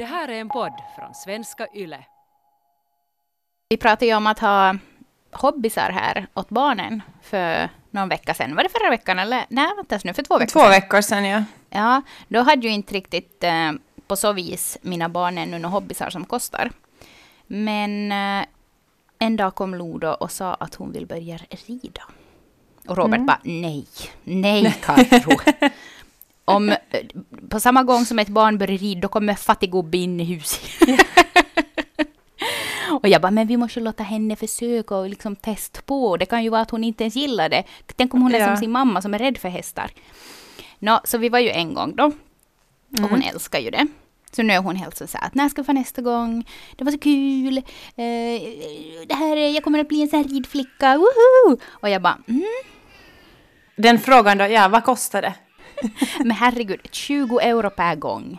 Det här är en podd från svenska YLE. Vi pratade ju om att ha hobbysar här åt barnen för någon vecka sedan. Var det förra veckan eller? Nej, vänta nu, för två veckor Två sedan. veckor sedan, ja. Ja, då hade ju inte riktigt eh, på så vis mina barn ännu några hobbysar som kostar. Men eh, en dag kom Lodo och sa att hon vill börja rida. Och Robert Mm. bara nej, nej Carro. Om, eh, på samma gång som ett barn börjar rida, då kommer fattiggubbe in i huset. och jag bara, men vi måste låta henne försöka och liksom testa på. Det kan ju vara att hon inte ens gillar det. Tänk om hon är Ja. som sin mamma som är rädd för hästar. Nå, så vi var ju en gång då. Och Mm. hon älskar ju det. Så nu är hon helt så här att när ska vi få nästa gång? Det var så kul. Eh, det här, är- jag kommer att bli en sån här ridflicka. Woho! Och jag bara, mm, Den frågan då, ja, vad kostar det? men herregud, 20 euro per gång.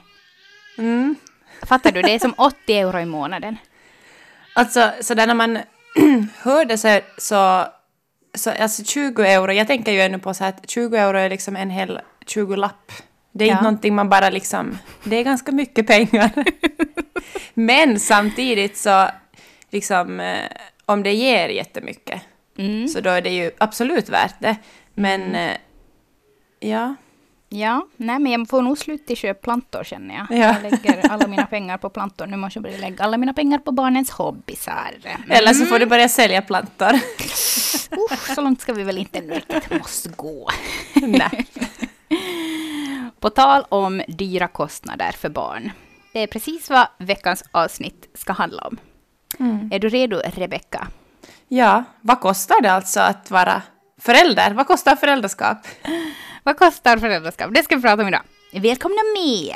Mm. Fattar du? Det är som 80 euro i månaden. Alltså, så där när man hör det så, så, så alltså 20 euro, jag tänker ju ännu på så här att 20 euro är liksom en hel 20-lapp. Det är Ja. inte någonting man bara liksom, det är ganska mycket pengar. Men samtidigt så, liksom, eh, om det ger jättemycket, Mm. så då är det ju absolut värt det. Men, eh, ja. Ja, nej men jag får nog slut i köpa plantor känner jag. Ja. Jag lägger alla mina pengar på plantor. Nu måste jag börja lägga alla mina pengar på barnens hobbysar. Mm. Eller så får du börja sälja plantor. Usch, så långt ska vi väl inte riktigt måste gå. Nej. På tal om dyra kostnader för barn. Det är precis vad veckans avsnitt ska handla om. Är du redo, Rebecka? Ja, vad kostar det alltså att vara förälder? Vad kostar föräldraskap? Vad kostar föräldraskap? Det ska vi prata om idag. Välkomna med!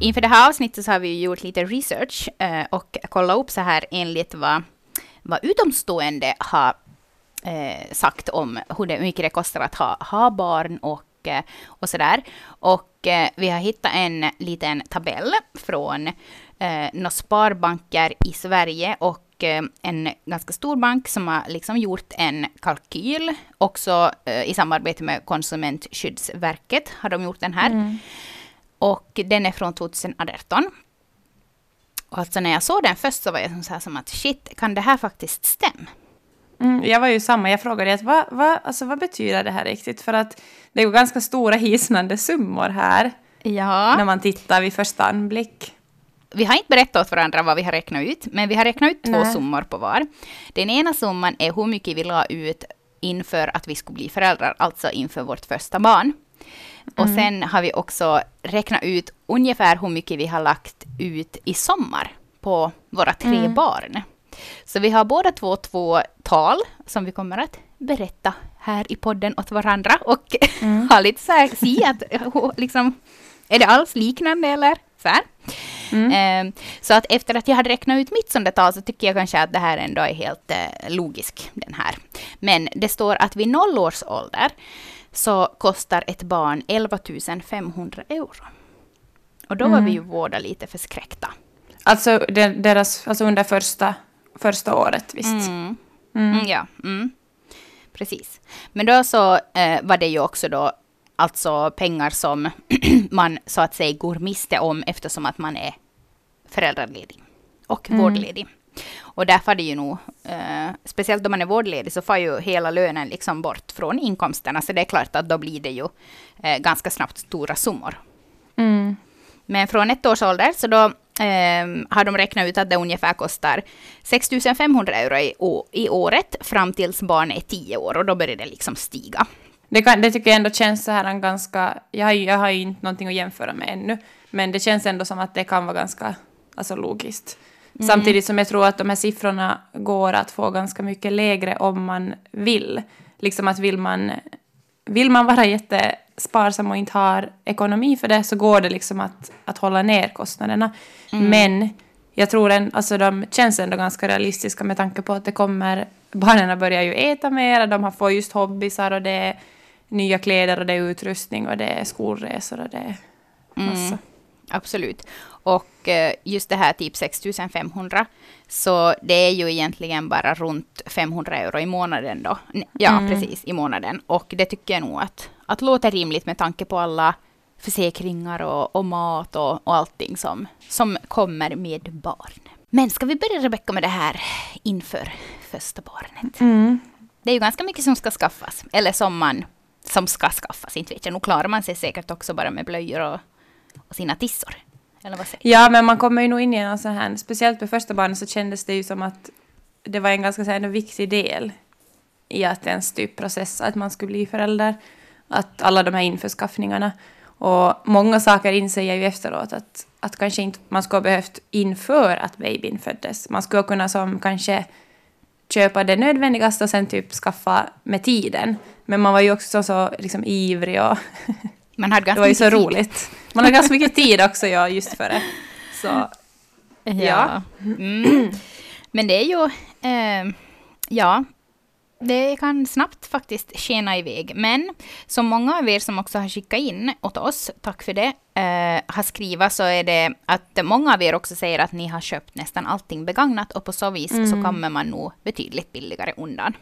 Inför det här avsnittet så har vi gjort lite research eh, och kollat upp så här enligt vad, vad utomstående har eh, sagt om hur, det, hur mycket det kostar att ha, ha barn och, eh, och sådär. Och vi har hittat en liten tabell från eh, några sparbanker i Sverige och eh, en ganska stor bank som har liksom gjort en kalkyl. Också eh, i samarbete med Konsumentskyddsverket har de gjort den här. Och den är från 2018. Och alltså när jag såg den först så var jag så här som att shit, kan det här faktiskt stämma? Mm, jag var ju samma, jag frågade att vad, vad, alltså, vad betyder det här riktigt? För att det ju ganska stora hisnande summor här Ja. när man tittar vid första anblick. Vi har inte berättat åt varandra vad vi har räknat ut, men vi har räknat ut två Nej. summor på var. Den ena summan är hur mycket vi la ut inför att vi skulle bli föräldrar, alltså inför vårt första barn. Och sen har vi också räknat ut ungefär hur mycket vi har lagt ut i sommar på våra tre barn. Så vi har båda två två tal som vi kommer att berätta här i podden åt varandra och ha lite så här, se att liksom, är det alls liknande eller så här. Eh, så att efter att jag hade räknat ut mitt sånt tal så tycker jag kanske att det här ändå är helt eh, logisk, den här. Men det står att vid noll års ålder så kostar ett barn 11 500 euro. Och då var vi ju båda lite förskräckta. Alltså, deras, alltså under första, första året, visst. Mm. Mm, ja, mm. precis. Men då så eh, var det ju också då alltså pengar som man så att säga går miste om eftersom att man är föräldraledig och vårdledig. Och därför är det ju nog, eh, speciellt om man är vårdledig så får ju hela lönen liksom bort från inkomsterna. Så det är klart att då blir det ju eh, ganska snabbt stora summor. Mm. Men från ett års ålder så då eh, har de räknat ut att det ungefär kostar 6 500 euro i, i året fram tills barnet är 10 år och då börjar det liksom stiga. Det, kan, det tycker jag ändå känns så här en ganska... Jag har, ju, jag har ju inte någonting att jämföra med ännu, men det känns ändå som att det kan vara ganska alltså, logiskt. Samtidigt som jag tror att de här siffrorna går att få ganska mycket lägre om man vill. Liksom att vill man, vill man vara jättesparsam och inte har ekonomi för det så går det liksom att, att hålla ner kostnaderna. Men jag tror en, alltså de känns ändå ganska realistiska med tanke på att det kommer, barnen börjar ju äta mer, de har fått just hobbysar och det är nya kläder och det är utrustning och det är skolresor och det är massa. Absolut. Och eh, just det här typ 6500, så det är ju egentligen bara runt 500 euro i månaden då. Ja, Mm. precis, i månaden. Och det tycker jag nog att, att låter rimligt med tanke på alla försäkringar och, och mat och, och allting som, som kommer med barn. Men ska vi börja Rebecka med det här inför första barnet? Mm. Det är ju ganska mycket som ska skaffas, eller som man som ska skaffas, inte vet jag. Nu klarar man sig säkert också bara med blöjor och sina tissor. Eller vad säger Ja, men man kommer ju nog in i en sån här, speciellt med första barnet så kändes det ju som att det var en ganska så här, en viktig del i att ens typ processa att man skulle bli förälder. Att alla de här införskaffningarna. Och många saker inser jag ju efteråt att, att kanske inte man skulle ha behövt inför att babyn föddes. Man skulle kunna som kanske köpa det nödvändigaste och sen typ skaffa med tiden. Men man var ju också så liksom ivrig och Man hade det ganska var ju så roligt. Man har ganska mycket tid också, ja, just för det. Så Ja. Mm. Men det är ju, eh, ja, det kan snabbt faktiskt skena iväg. Men som många av er som också har skickat in åt oss, tack för det, eh, har skrivit så är det att många av er också säger att ni har köpt nästan allting begagnat och på så vis så kommer man nog betydligt billigare undan.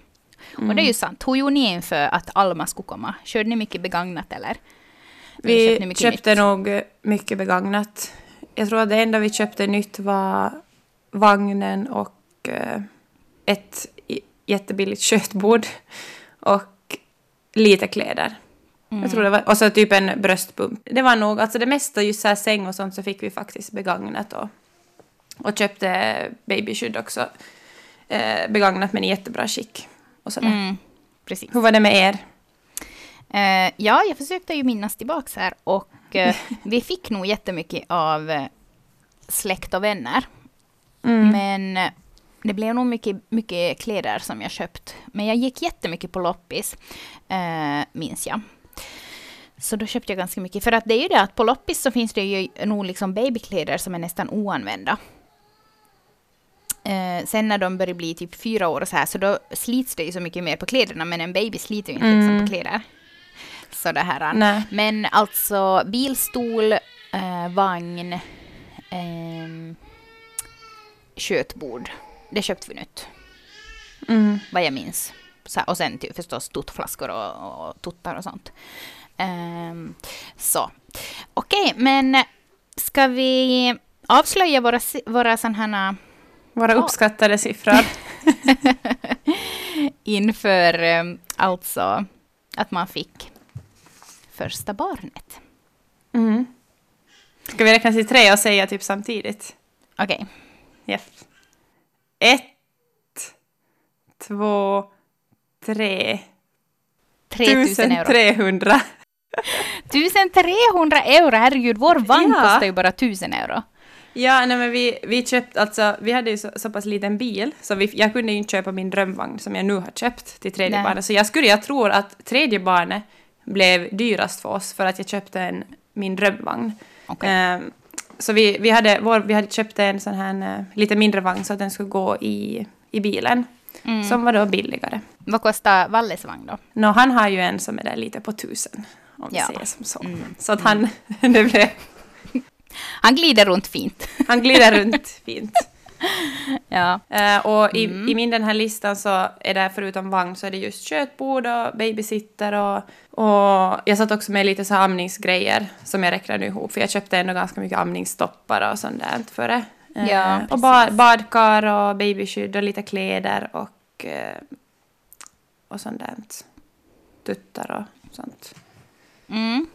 Och det är ju sant. Hur gjorde ni inför att Alma skulle komma? Körde ni mycket begagnat eller? Vi mycket köpte nog mycket begagnat. Jag tror att det enda vi köpte nytt var vagnen och eh, ett jättebilligt köttbord och lite kläder. Mm. Jag tror det var, och så typ en bröstpump. Det var nog, alltså det mesta, just så här säng och sånt så fick vi faktiskt begagnat och, och köpte babyskydd också. Eh, begagnat men i jättebra skick. Och sådär. Mm, precis. Hur var det med er? Eh, ja, jag försökte ju minnas tillbaks här och eh, vi fick nog jättemycket av eh, släkt och vänner. Mm. Men eh, det blev nog mycket, mycket kläder som jag köpt. Men jag gick jättemycket på loppis, eh, minns jag. Så då köpte jag ganska mycket. För att det är ju det att på loppis så finns det ju nog liksom babykläder som är nästan oanvända. Eh, sen när de börjar bli typ fyra år och så här, så då slits det ju så mycket mer på kläderna, men en baby sliter ju inte liksom Mm. på kläder. Så det här. Nej. Men alltså bilstol, eh, vagn, ehm, köttbord. Det köpte vi nytt, Mm. vad jag minns. Och sen typ förstås tuttflaskor och, och tuttar och sånt. Ehm, så. Okej, men ska vi avslöja våra, våra sådana här Våra uppskattade siffror. inför eh, alltså att man fick första barnet. Mm. Ska vi räkna till tre och säga typ samtidigt? Okej, Yes. Ett, två, tre. 3000 euro. 1300. 1300 euro, herregud, vår vagn Ja. kostar ju bara 1000 euro. Ja, nej men vi, vi köpte alltså, vi hade ju så, så pass liten bil så vi, jag kunde ju inte köpa min drömvagn som jag nu har köpt till tredje Nej. barnet. Så jag skulle, jag tror att tredje barnet blev dyrast för oss för att jag köpte en, min drömvagn. Okej. Ehm, så vi, vi, hade, vår, vi hade köpt en sån här eh, lite mindre vagn så att den skulle gå i, i bilen. Mm. Som var då billigare. Vad kostar Valles vagn då? Nå, han har ju en som är där lite på tusen. Om vi Ja. säger som så. Mm. Så att han, det blev, Han glider runt fint. han glider runt fint. ja. Eh, och i, Mm. i min den här listan så är det förutom vagn så är det just köttbord och babysitter och, och jag satt också med lite så amningsgrejer som jag räknade ihop för jag köpte ändå ganska mycket amningstoppar och sånt där för det. Eh, Ja, och ba, badkar och babyskydd och lite kläder och, eh, och sånt där. Tuttar och sånt. Mm.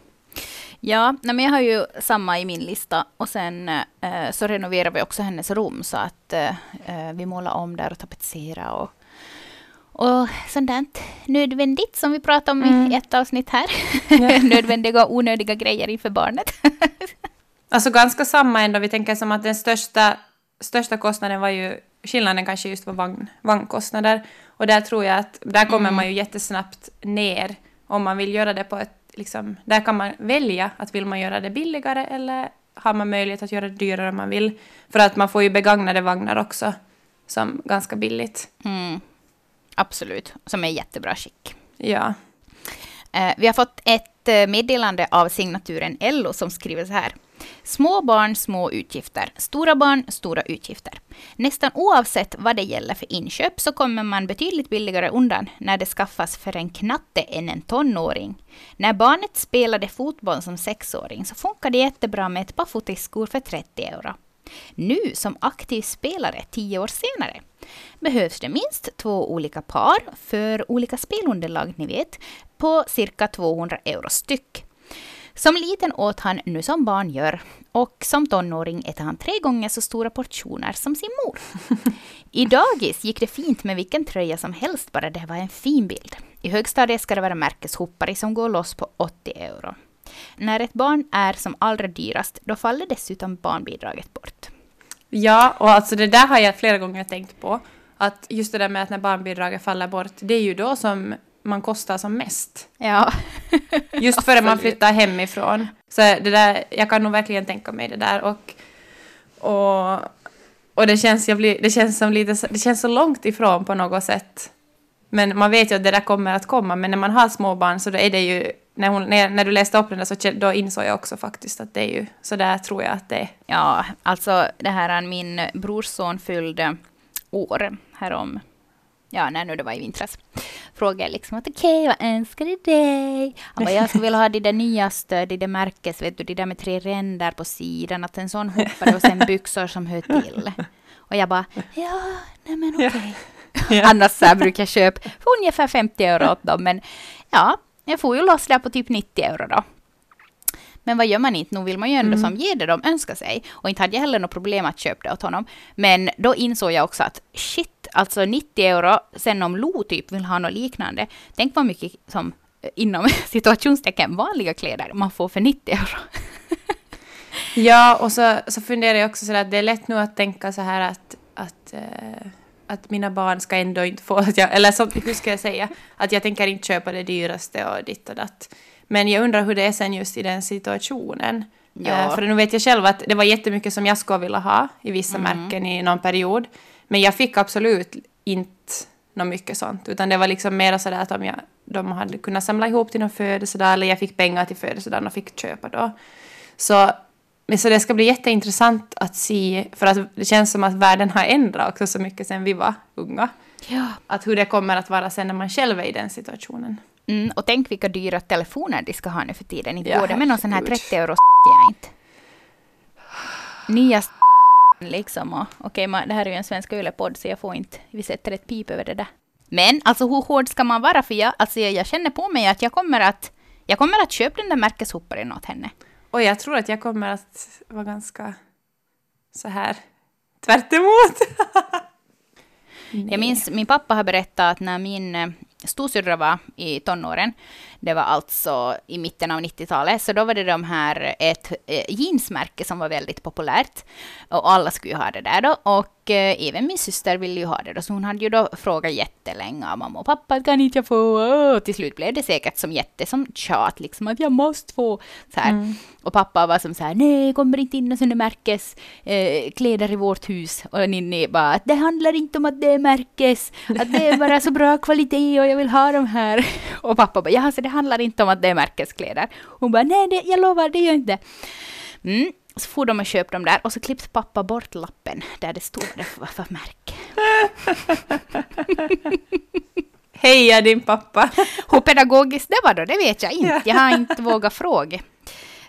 Ja, nej, men jag har ju samma i min lista. Och sen eh, så renoverar vi också hennes rum så att eh, eh, vi målar om där och tapetserar och, och sånt där nödvändigt som vi pratade om Mm. i ett avsnitt här. Ja. Nödvändiga och onödiga grejer inför barnet. Alltså ganska samma ändå. Vi tänker som att den största, största kostnaden var ju skillnaden kanske just var vagn, vagnkostnader. Och där tror jag att där kommer Mm. man ju jättesnabbt ner om man vill göra det på ett liksom, där kan man välja att vill man göra det billigare eller har man möjlighet att göra det dyrare om man vill. För att man får ju begagnade vagnar också som ganska billigt. Mm. Absolut, som är i jättebra skick. Ja. Eh, vi har fått ett eh, meddelande av signaturen Ello som skriver så här. Små barn, små utgifter. Stora barn, stora utgifter. Nästan oavsett vad det gäller för inköp så kommer man betydligt billigare undan när det skaffas för en knatte än en tonåring. När barnet spelade fotboll som sexåring så funkade det jättebra med ett par fotiskor för 30 euro. Nu som aktiv spelare, tio år senare, behövs det minst två olika par för olika spelunderlag, ni vet, på cirka 200 euro styck. Som liten åt han nu som barn gör och som tonåring äter han tre gånger så stora portioner som sin mor. I dagis gick det fint med vilken tröja som helst, bara det var en fin bild. I högstadiet ska det vara märkeshoppare som går loss på 80 euro. När ett barn är som allra dyrast, då faller dessutom barnbidraget bort. Ja, och alltså det där har jag flera gånger tänkt på. Att just det där med att när barnbidraget faller bort, det är ju då som man kostar som mest. Ja. Just före man flyttar hemifrån. Så det där, jag kan nog verkligen tänka mig det där. Och, och, och det, känns, jag blir, det, känns som lite, det känns så långt ifrån på något sätt. Men man vet ju att det där kommer att komma. Men när man har små barn så då är det ju... När, hon, när, när du läste upp den där så då insåg jag också faktiskt att det är ju så där tror jag att det är. Ja, alltså det här min brorson fyllde år härom ja, när nu det var i vintras, frågade jag liksom att okej, okay, vad önskar du dig? Han bara, jag skulle vilja ha de där nyaste, de där märkes, vet du, de där med tre ränder på sidan, att en sån hoppade och sen byxor som hör till. Och jag bara, ja, nej men okej. Okay. Ja. Annars så brukar jag köpa för ungefär 50 euro åt dem, men ja, jag får ju loss där på typ 90 euro då. Men vad gör man inte? Nu vill man ju ändå mm. som ge det de önskar sig. Och inte hade jag heller något problem att köpa det åt honom. Men då insåg jag också att shit, alltså 90 euro, sen om Lo typ vill ha något liknande. Tänk vad mycket som eh, inom situationstecken vanliga kläder man får för 90 euro. ja, och så, så funderar jag också så att det är lätt nu att tänka så här att, att uh att mina barn ska ändå inte få, eller som, hur ska jag säga, att jag tänker inte köpa det dyraste och ditt och datt. Men jag undrar hur det är sen just i den situationen. Ja. Uh, för nu vet jag själv att det var jättemycket som jag skulle vilja ha i vissa mm. märken i någon period. Men jag fick absolut inte något mycket sånt. Utan det var liksom mer sådär att om jag, de hade kunnat samla ihop till någon födelsedag eller jag fick pengar till födelsedagen och fick köpa då. Så, så det ska bli jätteintressant att se, för att det känns som att världen har ändrat också så mycket sen vi var unga. Ja. Att hur det kommer att vara sen när man själv är i den situationen. Mm, och tänk vilka dyra telefoner de ska ha nu för tiden. Inte ja, går det med någon sån här 30 euro inte. Nya liksom. Okej, okay, det här är ju en svenska yllepodd så jag får inte, vi sätter ett pip över det där. Men alltså hur hård ska man vara? För jag, alltså, jag känner på mig att jag kommer att, jag kommer att köpa den där märkeshopparen åt henne. Och jag tror att jag kommer att vara ganska så här tvärt jag minns, min pappa har berättat att när min eh, storsyrra var i tonåren, det var alltså i mitten av 90-talet, så då var det de här, ett eh, jeansmärke som var väldigt populärt. Och alla skulle ju ha det där då. Och eh, även min syster ville ju ha det då, så hon hade ju då frågat jättelänge av mamma och pappa, kan inte jag få? Och till slut blev det säkert som jätte som tjat, liksom att jag måste få. Så. Mm. Och pappa var som så här, nej, kommer inte in några sådana märkes eh, kläder i vårt hus. Och Ninni bara, det handlar inte om att det är märkes, att det är bara så bra kvalitet och jag vill ha de här. Och pappa bara, ja, så det handlar inte om att det är märkeskläder. Hon bara, nej, det, jag lovar, det gör inte. Mm. Så får de och köpa dem där och så klippte pappa bort lappen där det stod det var för märke. Heja din pappa! Hur pedagogiskt det var då, det vet jag inte. Jag har inte vågat fråga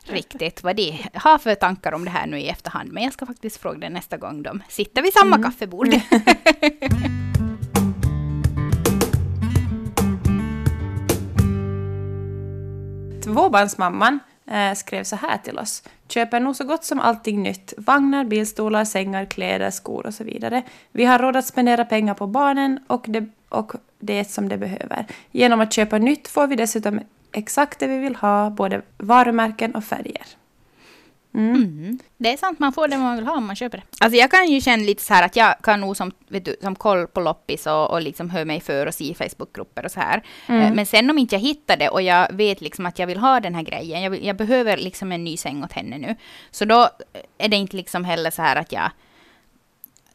riktigt vad de har för tankar om det här nu i efterhand. Men jag ska faktiskt fråga det nästa gång de sitter vid samma mm. kaffebord. Tvåbarnsmamman eh, skrev så här till oss. Köper nog så gott som allting nytt. Vagnar, bilstolar, sängar, kläder, skor och så vidare. Vi har råd att spendera pengar på barnen och det, och det som de behöver. Genom att köpa nytt får vi dessutom exakt det vi vill ha, både varumärken och färger. Mm. Mm. Det är sant, man får det man vill ha om man köper det. Alltså jag kan ju känna lite så här att jag kan nog som, vet du, som koll på loppis och, och liksom hör mig för och se i Facebookgrupper och så här. Mm. Eh, men sen om inte jag hittar det och jag vet liksom att jag vill ha den här grejen, jag, vill, jag behöver liksom en ny säng åt henne nu. Så då är det inte liksom heller så här att jag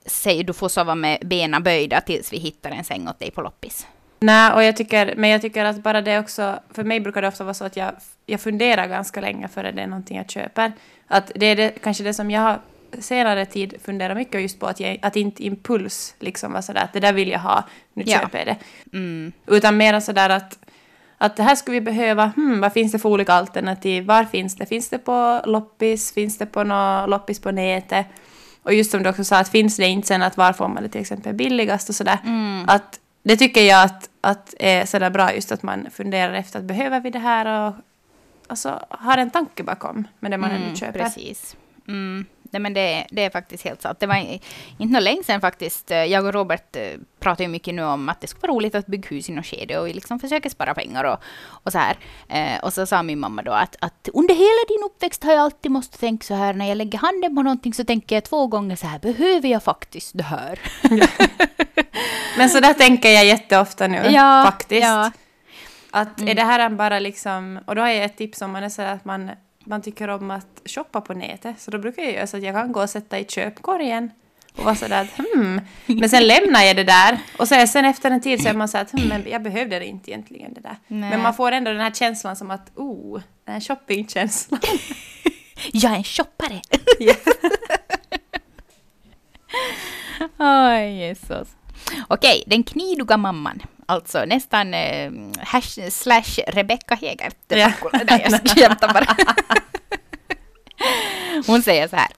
säger du får sova med benen böjda tills vi hittar en säng åt dig på loppis. Nej, och jag tycker, men jag tycker att bara det också, för mig brukar det ofta vara så att jag, jag funderar ganska länge före det är någonting jag köper. Att det är det, kanske det som jag har senare tid funderat mycket just på, att, jag, att inte impuls liksom var sådär att det där vill jag ha, nu Ja. köper jag det. Mm. Utan mer sådär att, att det här skulle vi behöva, hmm, vad finns det för olika alternativ, var finns det? Finns det på loppis, finns det på nå loppis på nätet? Och just som du också sa, att finns det inte sen att var får man det till exempel billigast och sådär. Att det tycker jag att, att är sådär bra just att man funderar efter att behöver vi det här och alltså har en tanke bakom med det man Mm, ändå köper. Precis. Mm. Nej, men det, det är faktiskt helt sant. Det var inte något länge sedan faktiskt. Jag och Robert eh, pratar ju mycket nu om att det skulle vara roligt att bygga hus i något skede och vi liksom försöker spara pengar och, och så här. Eh, och så sa min mamma då att, att under hela din uppväxt har jag alltid måste tänka så här när jag lägger handen på någonting så tänker jag två gånger så här, behöver jag faktiskt det här? Men så där tänker jag jätteofta nu faktiskt. ja. Att är det här bara liksom, och då har jag ett tips om man är så att man, man tycker om att shoppa på nätet, så då brukar jag göra så att jag kan gå och sätta i köpkorgen och vara sådär att hmm, men sen lämnar jag det där och så, sen efter en tid så är man så att hmm, men jag behövde det inte egentligen det där. Nej. Men man får ändå den här känslan som att oh, den här shoppingkänslan. Jag är en shoppare! Oj, Jesus. Okej, den kniduga mamman. Alltså nästan eh, hash, slash Rebecca Häger. Ja. Nej, jag skämtar bara. Hon säger så här.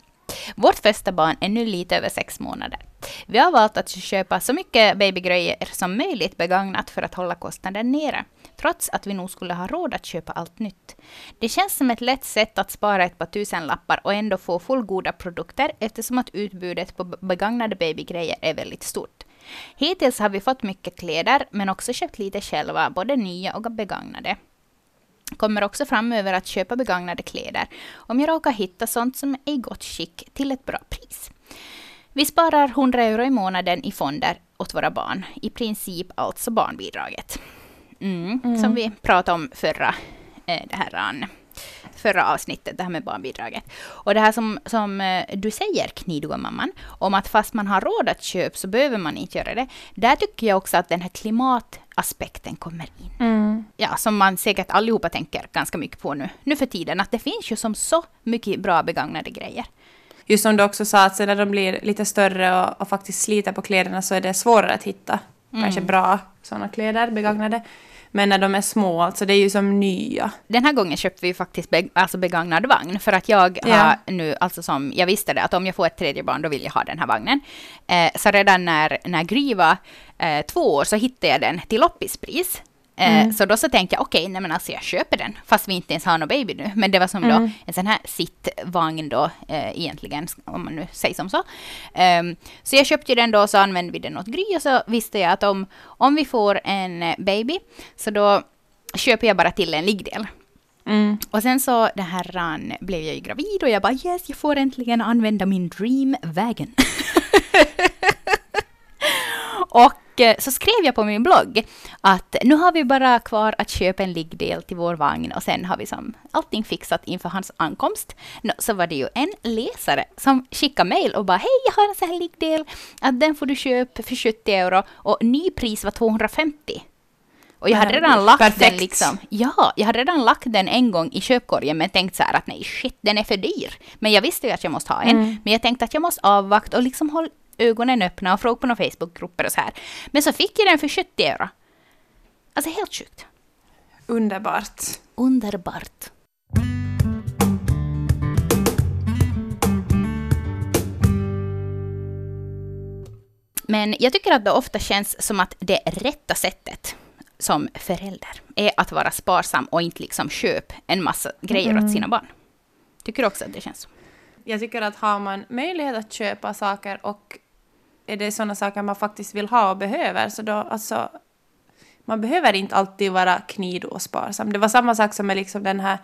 Vårt första barn är nu lite över sex månader. Vi har valt att köpa så mycket babygrejer som möjligt begagnat för att hålla kostnaden nere, trots att vi nog skulle ha råd att köpa allt nytt. Det känns som ett lätt sätt att spara ett par tusenlappar och ändå få fullgoda produkter eftersom att utbudet på begagnade babygrejer är väldigt stort. Hittills har vi fått mycket kläder, men också köpt lite själva, både nya och begagnade. Kommer också framöver att köpa begagnade kläder om jag råkar hitta sånt som är i gott skick till ett bra pris. Vi sparar 100 euro i månaden i fonder åt våra barn, i princip alltså barnbidraget. Mm, Som vi pratade om förra, eh, det här, an- förra avsnittet, det här med barnbidraget. Och det här som, som eh, du säger, kniduga mamman, om att fast man har råd att köpa så behöver man inte göra det. Där tycker jag också att den här klimataspekten kommer in Mm. ja, som man säkert allihopa tänker ganska mycket på nu, nu för tiden, att det finns ju som så mycket bra begagnade grejer. Just som du också sa, att sen när de blir lite större och, och faktiskt sliter på kläderna så är det svårare att hitta kanske bra sådana kläder, begagnade. Men när de är små, alltså det är ju som nya. Den här gången köpte vi faktiskt be, alltså begagnad vagn, för att jag Ja. har nu, alltså som jag visste det, att om jag får ett tredje barn, då vill jag ha den här vagnen. Eh, så redan när, när Gry var eh, två år så hittade jag den till loppispris. Eh, Så då så tänkte jag, okej, nej men alltså jag köper den, fast vi inte ens har någon baby nu. Men det var som då en sån här sittvagn då, eh, egentligen, om man nu säger som så. Ehm, så jag köpte den då, så använde vi den åt Gry, och så visste jag att om, om vi får en eh, baby, så då köper jag bara till en liggdel. Mm. Och sen så det här ran, blev jag ju gravid och jag bara yes, jag får äntligen använda min dream wagon. och så skrev jag på min blogg att nu har vi bara kvar att köpa en liggdel till vår vagn och sen har vi som allting fixat inför hans ankomst. Nå, så var det ju en läsare som skickade mejl och bara hej, jag har en sån här liggdel, att den får du köpa för 70 euro och nypris var 250. Och jag hade redan lagt den perfekt. liksom. Ja, jag hade redan lagt den en gång i köpkorgen men tänkt så här att nej shit, den är för dyr. Men jag visste ju att jag måste ha en. Men jag tänkte att jag måste avvakta och liksom hålla ögonen öppna och fråga på några Facebookgrupper och så här. Men så fick jag den för 70 euro. Alltså helt sjukt. Underbart. Underbart. Men jag tycker att det ofta känns som att det rätta sättet som förälder är att vara sparsam och inte liksom köp en massa grejer åt sina barn. Tycker du också att det känns så? Jag tycker att har man möjlighet att köpa saker och är det sådana saker man faktiskt vill ha och behöver så då alltså man behöver inte alltid vara knido och sparsam. Det var samma sak som med liksom den här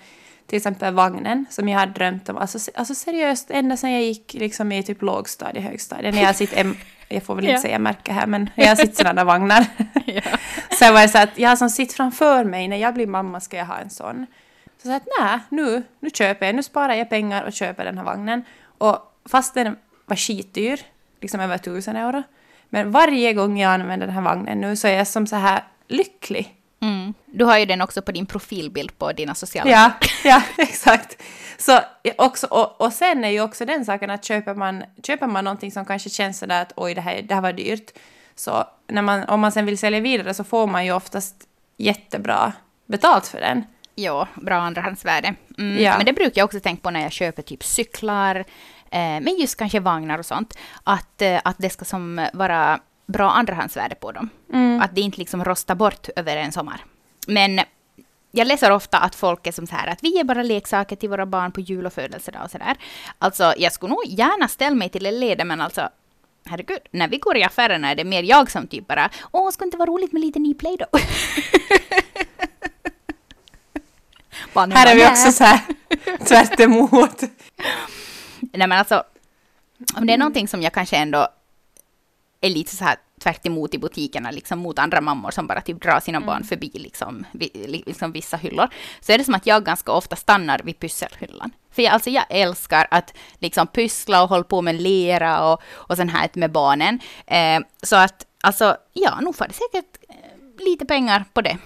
till exempel vagnen som jag hade drömt om. Alltså, alltså seriöst, ända sedan jag gick liksom i typ lågstadie, högstadie, när jag sitter, jag får väl inte Ja. säga märke här, men jag har sett sådana vagnar. så var det så att jag har som sitt framför mig, när jag blir mamma ska jag ha en sån. Så jag att nej, nu, nu köper jag, nu sparar jag pengar och köper den här vagnen. Och fast den var skitdyr, liksom över tusen euro, men varje gång jag använder den här vagnen nu så är jag som så här lycklig. Mm. Du har ju den också på din profilbild på dina sociala Ja, ja exakt. Så också, och, och sen är ju också den saken att köper man, köper man någonting som kanske känns sådär att oj, det här, det här var dyrt, så när man, om man sen vill sälja vidare så får man ju oftast jättebra betalt för den. Ja, bra andrahandsvärde. Mm. Ja. Men det brukar jag också tänka på när jag köper typ cyklar, men just kanske vagnar och sånt. Att, eh, att det ska som vara bra andrahandsvärde på dem. Att det inte liksom rostar bort över en sommar. Men jag läser ofta att folk är som så här att vi ger bara leksaker till våra barn på jul och födelsedag och sådär. Alltså jag skulle nog gärna ställa mig till en leda men alltså herregud, när vi går i affärerna är det mer jag som typ bara åh, ska det inte vara roligt med lite ny play då? Här är vi också så här tvärt emot. Nej men alltså, om det är någonting som jag kanske ändå är lite så här tvärt emot i butikerna, liksom mot andra mammor som bara typ drar sina barn förbi liksom, liksom vissa hyllor, så är det som att jag ganska ofta stannar vid pysselhyllan. För jag, alltså jag älskar att liksom pyssla och hålla på med lera och, och sånt här med barnen. Eh, så att, alltså, ja, nog får det säkert eh, lite pengar på det.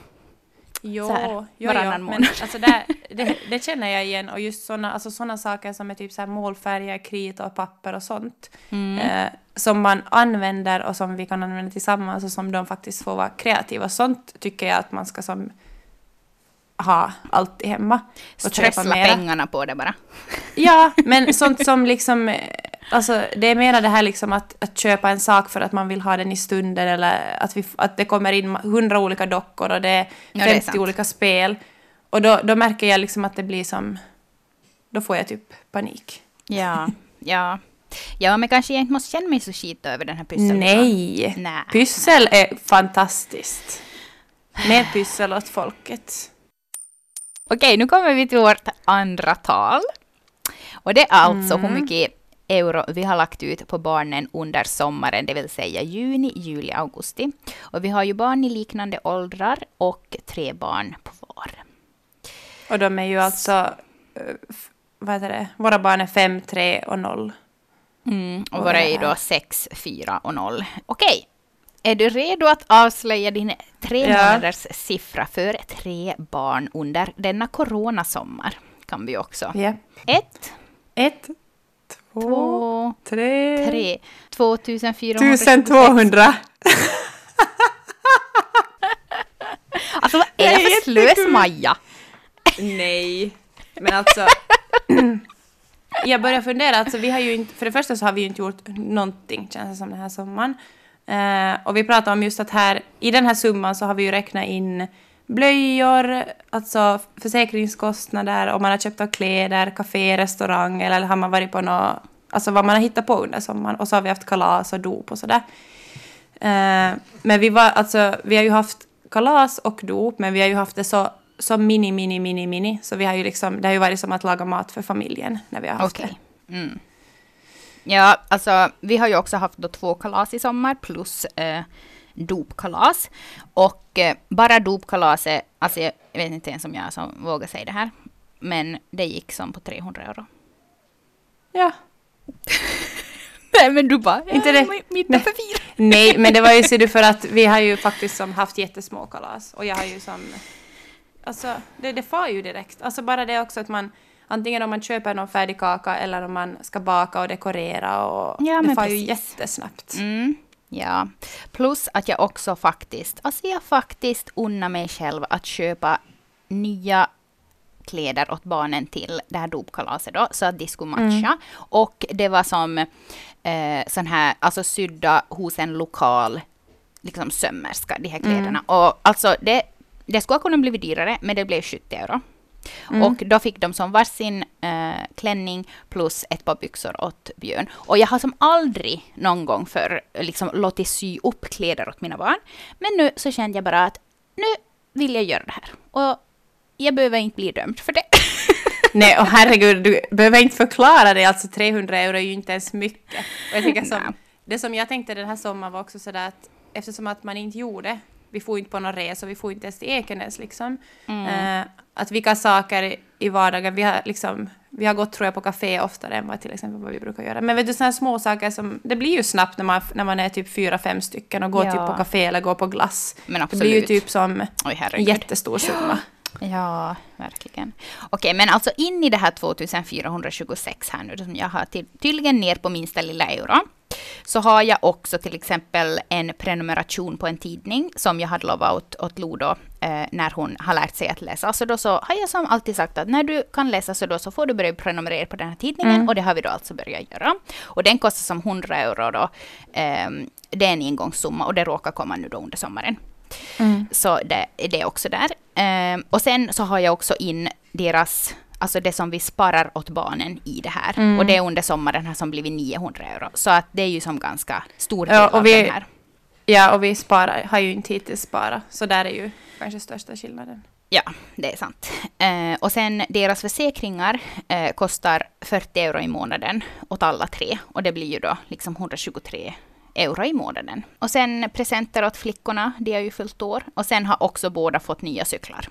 Jo, Så här, jo, jo, men alltså det, det, det känner jag igen. Och just sådana alltså såna saker som är typ så här målfärger, krita och papper och sånt. Mm. Eh, som man använder och som vi kan använda tillsammans och som de faktiskt får vara kreativa. Sånt tycker jag att man ska som ha alltid hemma. Och Strössla pengarna på det bara. Ja, men sånt som liksom... Alltså, det är mera det här liksom att, att köpa en sak för att man vill ha den i stunder eller att, vi, att det kommer in hundra olika dockor och det är Ja, det är 50 olika spel. Och då, då märker jag liksom att det blir som... Då får jag typ panik. Ja, ja. Ja, men kanske jag inte måste känna mig så skit över den här pysseln. Nej! Nej. Pyssel är fantastiskt. Mer pyssel åt folket. Okej, nu kommer vi till vårt andra tal. Och det är alltså hur mycket euro vi har lagt ut på barnen under sommaren, det vill säga juni, juli, augusti. Och vi har ju barn i liknande åldrar och tre barn på var. Och de är ju alltså... eh, Vad heter det? Våra barn är fem, tre och noll. Mm, och Och våra är då 6, 4 och 0. Okej, är du redo att avslöja din tre Ja. månaders siffra för tre barn under denna coronasommar? Kan vi också. Ja. Ett, Ett, två, två, tre, tre. 2426. 1200. Alltså vad är Det är det för slös. Maja? Nej, men alltså... jag börjar fundera, alltså vi har ju inte, för det första så har vi ju inte gjort någonting känns det som den här sommaren. Eh, och vi pratar om just att här, i den här summan så har vi ju räknat in blöjor, alltså försäkringskostnader, om man har köpt av kläder, café, restaurang eller har man varit på något, alltså vad man har hittat på under sommaren. Och så har vi haft kalas och dop och sådär. Eh, men vi var, alltså, vi har ju haft kalas och dop, men vi har ju haft det så, så mini, mini, mini, mini. Så vi har ju liksom, det har ju varit som att laga mat för familjen när vi har haft Okej. Mm. Ja, alltså vi har ju också haft då två kalas i sommar plus eh, dopkalas. Och eh, bara dopkalaset, alltså jag vet inte ens om jag som vågar säga det här, men det gick som på 300 euro. Ja. Nej men du bara, Inte det- middag Nej. för fyra. Nej, men det var ju ser du för att vi har ju faktiskt som haft jättesmå kalas. Och jag har ju som... Alltså, det, det far ju direkt. Alltså bara det också att man... Antingen om man köper någon färdig kaka eller om man ska baka och dekorera och Ja, det far ju precis. jättesnabbt. Mm, ja, plus att jag också faktiskt, alltså jag faktiskt unnar mig själv att köpa nya kläder åt barnen till det här dopkalaset då, så att de skulle matcha. Och det var som eh, sån här, alltså sydda hos en lokal liksom sömmerska, de här kläderna. Och alltså det, det skulle ha kunnat bli dyrare, men det blev 70 euro. Och då fick de som varsin eh, klänning plus ett par byxor åt Björn. Och jag har som aldrig någon gång för liksom låtit sy upp kläder åt mina barn. Men nu så kände jag bara att nu vill jag göra det här. Och jag behöver inte bli dömd för det. Nej, och herregud, du behöver inte förklara det. Alltså 300 euro är ju inte ens mycket. Och jag Nej. som, det som jag tänkte den här sommaren var också sådär att eftersom att man inte gjorde, vi får inte på någon resa, vi får inte ens till Ekenäs liksom. Mm. Eh, att vilka saker i vardagen. Vi har, liksom, vi har gått tror jag på café oftare än vad till exempel vad vi brukar göra. Men vet du, sådana små saker som... Det blir ju snabbt när man, när man är typ fyra, fem stycken och går Ja. typ på café eller går på glass. Men Det blir ju typ som Oj, en jättestor summa. Ja, verkligen. Okej, men alltså in i det här 2426 här nu, som jag har till, tydligen ner på minsta lilla euro, så har jag också till exempel en prenumeration på en tidning som jag hade lovat åt, åt Lodo eh, när hon har lärt sig att läsa. Så då så har jag som alltid sagt att när du kan läsa så då så får du börja prenumerera på den här tidningen Mm. och det har vi då alltså börjat göra. Och den kostar som 100 euro då. Ehm, det är en engångssumma och det råkar komma nu då under sommaren. Mm. Så det är det också där. Ehm, och sen så har jag också in deras, alltså det som vi sparar åt barnen i det här. Mm. Och det är under sommaren här som blivit 900 euro. Så att det är ju som ganska stor del Ja, av vi- den här. Ja, och vi sparar, har ju inte hittills sparat. Så där är ju kanske största skillnaden. Ja, det är sant. Eh, och sen deras försäkringar eh, kostar 40 euro i månaden åt alla tre. Och det blir ju då liksom 123 euro i månaden. Och sen presenter åt flickorna, de har ju fyllt år. Och sen har också båda fått nya cyklar.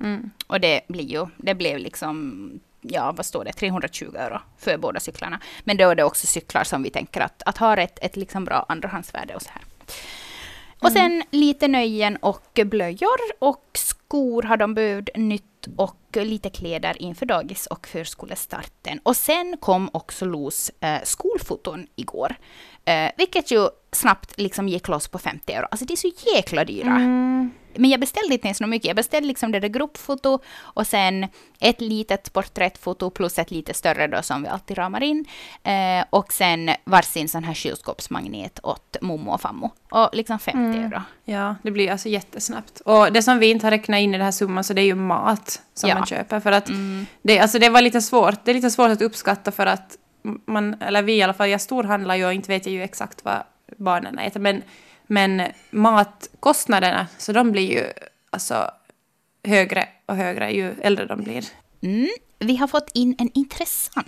Mm. Och det blir ju, det blev liksom, ja vad står det, 320 euro för båda cyklarna. Men då är det också cyklar som vi tänker att, att ha ett, ett liksom bra andrahandsvärde och så här. Och sen lite nöjen och blöjor och skor har de behövt nytt och lite kläder inför dagis och förskolestarten. Och sen kom också Los eh, skolfoton igår. Eh, vilket ju snabbt liksom gick loss på 50 euro. Alltså det är så jäkla dyra. Mm. Men jag beställde inte ens något mycket. Jag beställde liksom det där gruppfoto och sen ett litet porträttfoto plus ett lite större då som vi alltid ramar in. Eh, och sen varsin sån här kylskåpsmagnet åt mommo och fammo. Och liksom 50 Mm. euro. Ja, det blir alltså jättesnabbt. Och det som vi inte har räknat in i den här summan så det är ju mat som Ja. Man köper. För att Mm. det, alltså det var lite svårt. Det är lite svårt att uppskatta för att man, eller vi i alla fall, jag storhandlar ju och inte vet jag ju exakt vad barnen äter. Men, men matkostnaderna, så de blir ju alltså högre och högre ju äldre de blir. Mm. Vi har fått in en intressant,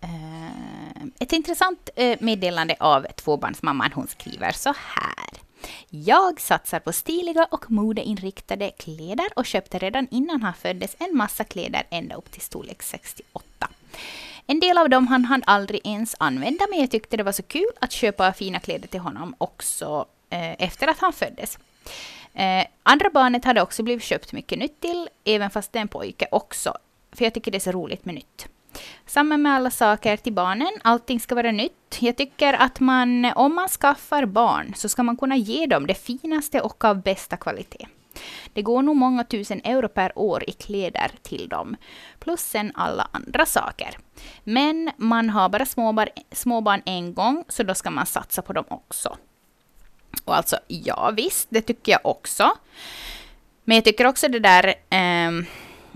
eh, ett intressant eh, meddelande av tvåbarnsmamman. Hon skriver så här. Jag satsar på stiliga och modeinriktade kläder och köpte redan innan han föddes en massa kläder ända upp till storlek 68. En del av dem han hann aldrig ens använda, men jag tyckte det var så kul att köpa fina kläder till honom också eh, efter att han föddes. Eh, andra barnet hade också blivit köpt mycket nytt till, även fast det är en pojke också. För jag tycker det är så roligt med nytt. Samma med alla saker till barnen, allting ska vara nytt. Jag tycker att man, om man skaffar barn, så ska man kunna ge dem det finaste och av bästa kvalitet. Det går nog många tusen euro per år i kläder till dem, plus sen alla andra saker. Men man har bara småbarn, småbarn en gång, så då ska man satsa på dem också. Och alltså, ja visst, det tycker jag också. Men jag tycker också det där eh,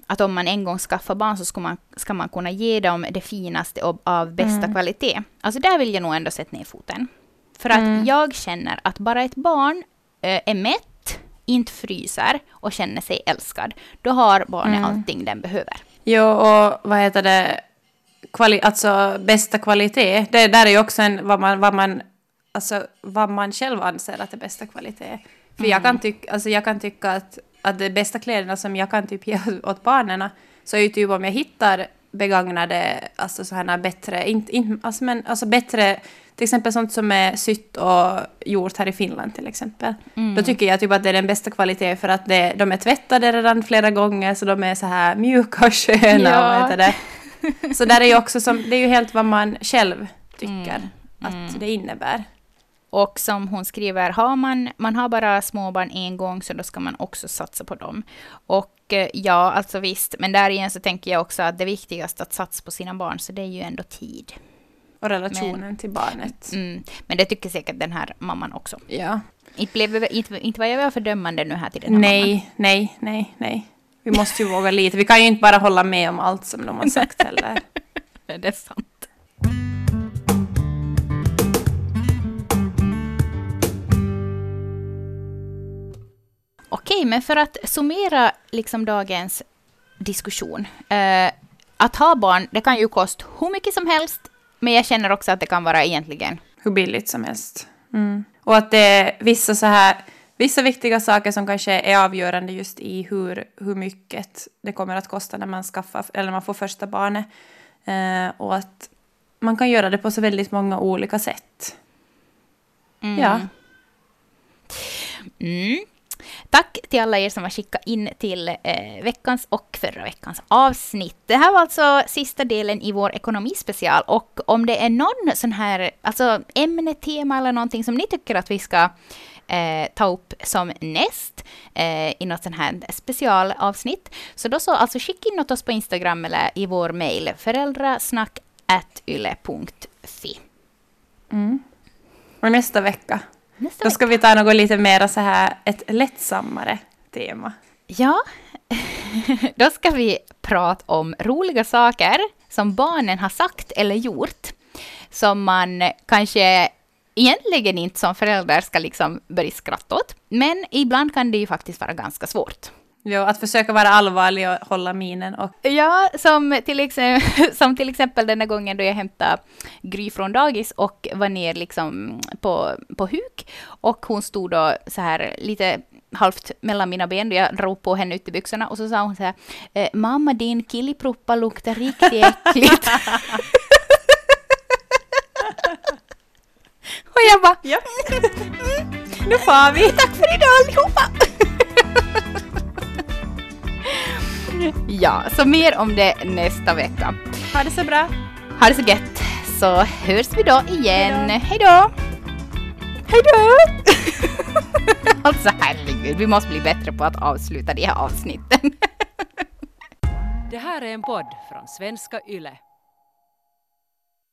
att om man en gång skaffar barn så ska man, ska man kunna ge dem det finaste och av bästa Mm. kvalitet. Alltså där vill jag nog ändå sätta ner foten. För att Mm. jag känner att bara ett barn eh, är mätt, inte fryser och känner sig älskad, då har barnet Mm. allting den behöver. Jo, och vad heter det? Kvali alltså bästa kvalitet. Det där är ju också en, vad man, vad man, alltså vad man själv anser att är bästa kvalitet. För jag, kan tycka, alltså jag kan tycka att, att de bästa kläderna som jag kan typ ge åt barnen så är ju typ om jag hittar begagnade, alltså sådana bättre, inte, inte, alltså, men, alltså bättre, till exempel sånt som är sytt och gjort här i Finland till exempel. Mm. Då tycker jag typ att det är den bästa kvaliteten för att det, de är tvättade redan flera gånger så de är så här mjuka och sköna. Ja. Och det? Så där är ju också som, det är ju helt vad man själv tycker Mm. att Mm. det innebär. Och som hon skriver, har man, man har bara småbarn en gång så då ska man också satsa på dem. Och eh, ja, alltså visst, men där igen så tänker jag också att det viktigaste att satsa på sina barn, så det är ju ändå tid. Och relationen till barnet. Mm. Men det tycker säkert den här mamman också. Ja. Inte, blev, inte, inte var jag väl fördömande nu här till den här Nej, nej, nej, nej. Vi måste ju våga lite. Vi kan ju inte bara hålla med om allt som de har sagt heller. mamman. Det är sant. Okej, men för att summera liksom dagens diskussion. Eh, att ha barn, det kan ju kosta hur mycket som helst, men jag känner också att det kan vara egentligen Hur billigt som helst. Mm. Och att det är vissa så här, vissa viktiga saker som kanske är avgörande just i hur, hur mycket det kommer att kosta när man skaffar, eller när man får första barnet. Eh, och att man kan göra det på så väldigt många olika sätt. Mm. Ja. Mm. Tack till alla er som har skickat in till eh, veckans och förra veckans avsnitt. Det här var alltså sista delen i vår ekonomispecial och om det är någon sån här alltså ämne, tema eller någonting som ni tycker att vi ska eh, ta upp som näst eh, i något sån här specialavsnitt. Så då så, alltså skicka in åt oss på Instagram eller i vår mejl, föräldrasnack.yle.fi. Mm. Och nästa vecka, Nästa då ska vi ta något lite mer så här, ett lättsammare tema. Ja, då ska vi prata om roliga saker som barnen har sagt eller gjort som man kanske egentligen inte som förälder ska liksom börja skratta åt. Men ibland kan det ju faktiskt vara ganska svårt. Jo, att försöka vara allvarlig och hålla minen och Ja, som till, exempel, som till exempel den där gången då jag hämtade Gry från dagis och var ner liksom på, på huk. Och hon stod då så här lite halvt mellan mina ben då jag drog på henne ut i byxorna och så sa hon så här eh, Mamma din killiproppa luktar riktigt äckligt. och jag bara Ja. nu far vi! Tack för idag allihopa! ja, så mer om det nästa vecka. Ha det så bra! Ha det så gött, så hörs vi då igen. Hej då! Hej då! alltså herregud, vi måste bli bättre på att avsluta de här avsnitten. Det här är en podd från svenska YLE.